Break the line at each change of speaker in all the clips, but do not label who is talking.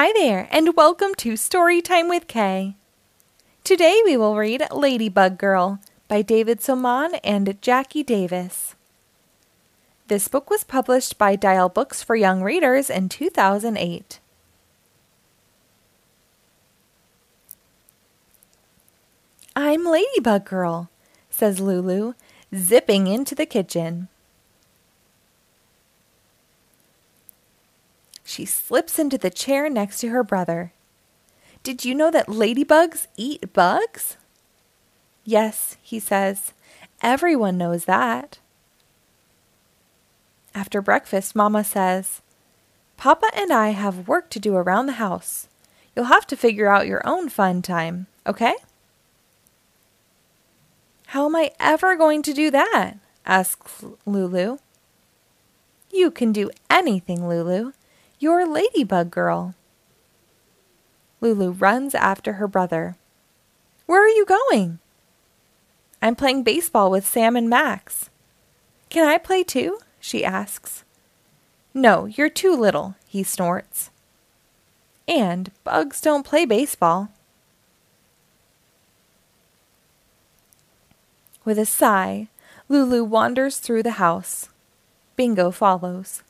Hi there, and welcome to Storytime with K. Today we will read Ladybug Girl by David Soman and Jacky Davis. This book was published by Dial Books for Young Readers in 2008. I'm Ladybug Girl, says Lulu, zipping into the kitchen. She slips into the chair next to her brother. Did you know that ladybugs eat bugs? Yes, he says. Everyone knows that. After breakfast, Mama says, Papa and I have work to do around the house. You'll have to figure out your own fun time, okay? How am I ever going to do that? asks Lulu. You can do anything, Lulu. You're Ladybug Girl. Lulu runs after her brother. Where are you going? I'm playing baseball with Sam and Max. Can I play too? she asks. No, you're too little, he snorts. And bugs don't play baseball. With a sigh, Lulu wanders through the house. Bingo follows.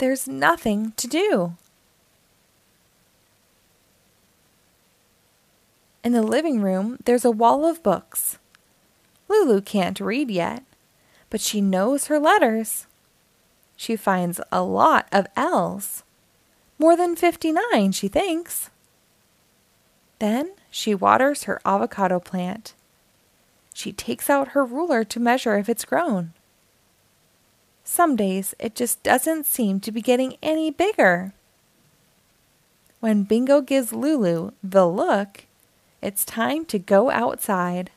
There's nothing to do. In the living room, there's a wall of books. Lulu can't read yet, but she knows her letters. She finds a lot of L's. More than 59, she thinks. Then she waters her avocado plant. She takes out her ruler to measure if it's grown. Some days it just doesn't seem to be getting any bigger. When Bingo gives Lulu the look, it's time to go outside.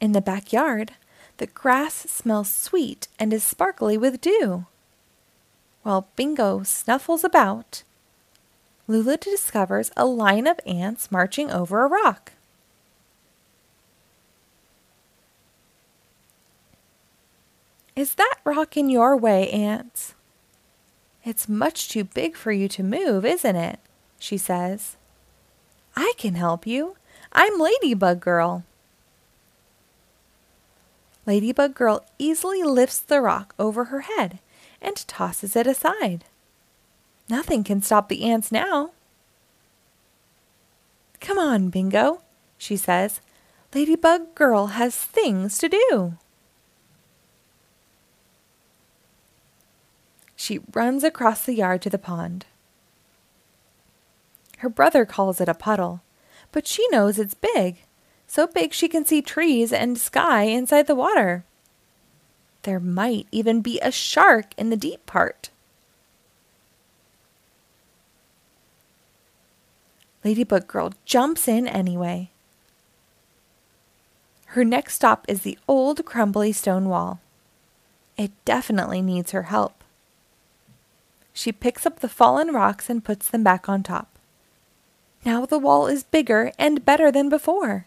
In the backyard, the grass smells sweet and is sparkly with dew. While Bingo snuffles about, Lulu discovers a line of ants marching over a rock. Is that rock in your way, ants? It's much too big for you to move, isn't it? she says. I can help you. I'm Ladybug Girl. Ladybug Girl easily lifts the rock over her head and tosses it aside. Nothing can stop the ants now. Come on, Bingo, she says. Ladybug Girl has things to do. She runs across the yard to the pond. Her brother calls it a puddle, but she knows it's big, so big she can see trees and sky inside the water. There might even be a shark in the deep part. Ladybug Girl jumps in anyway. Her next stop is the old crumbly stone wall. It definitely needs her help. She picks up the fallen rocks and puts them back on top. Now the wall is bigger and better than before.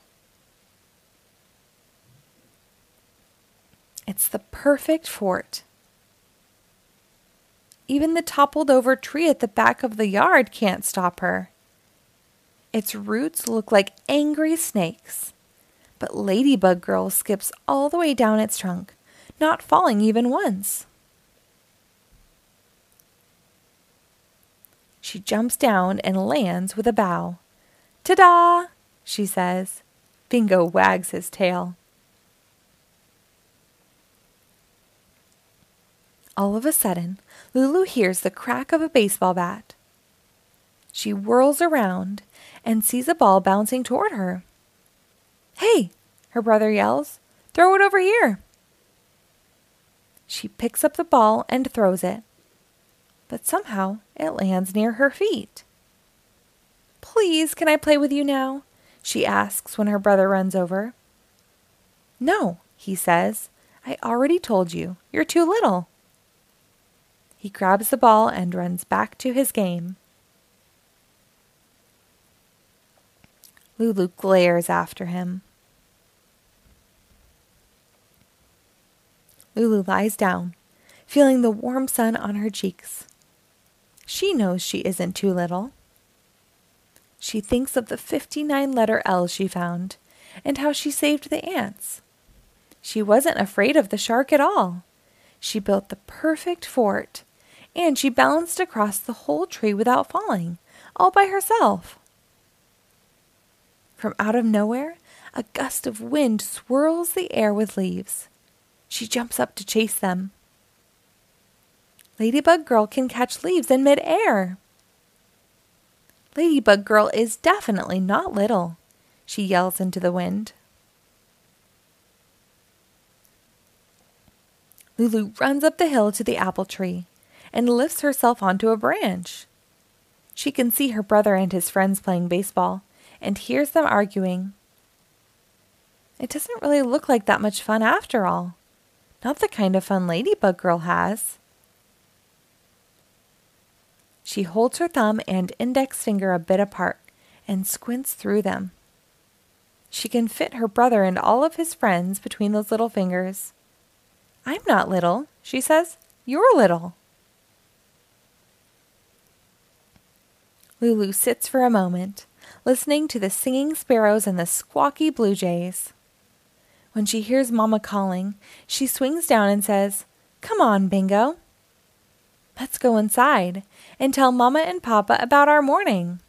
It's the perfect fort. Even the toppled over tree at the back of the yard can't stop her. Its roots look like angry snakes, but Ladybug Girl skips all the way down its trunk, not falling even once. She jumps down and lands with a bow. Ta da! she says. Bingo wags his tail. All of a sudden, Lulu hears the crack of a baseball bat. She whirls around and sees a ball bouncing toward her. Hey, her brother yells, throw it over here. She picks up the ball and throws it but somehow it lands near her feet. Please, can I play with you now? she asks when her brother runs over. No, he says. I already told you. You're too little. He grabs the ball and runs back to his game. Lulu glares after him. Lulu lies down feeling the warm sun on her cheeks. She knows she isn't too little. She thinks of the 59 letter L she found and how she saved the ants. She wasn't afraid of the shark at all. She built the perfect fort, and she balanced across the whole tree without falling, all by herself. From out of nowhere, a gust of wind swirls the air with leaves. She jumps up to chase them. Ladybug Girl can catch leaves in midair. Ladybug Girl is definitely not little, she yells into the wind. Lulu runs up the hill to the apple tree and lifts herself onto a branch. She can see her brother and his friends playing baseball and hears them arguing. It doesn't really look like that much fun after all. Not the kind of fun Ladybug Girl has. She holds her thumb and index finger a bit apart and squints through them. She can fit her brother and all of his friends between those little fingers. I'm not little, she says. You're little. Lulu sits for a moment, listening to the singing sparrows and the squawky blue jays. When she hears Mama calling, she swings down and says, Come on, Bingo. Let's go inside and tell Mama and Papa about our morning.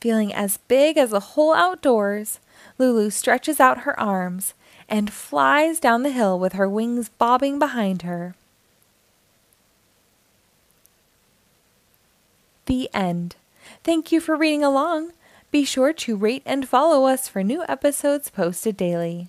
Feeling as big as the whole outdoors, Lulu stretches out her arms and flies down the hill with her wings bobbing behind her. The end. Thank you for reading along. Be sure to rate and follow us for new episodes posted daily.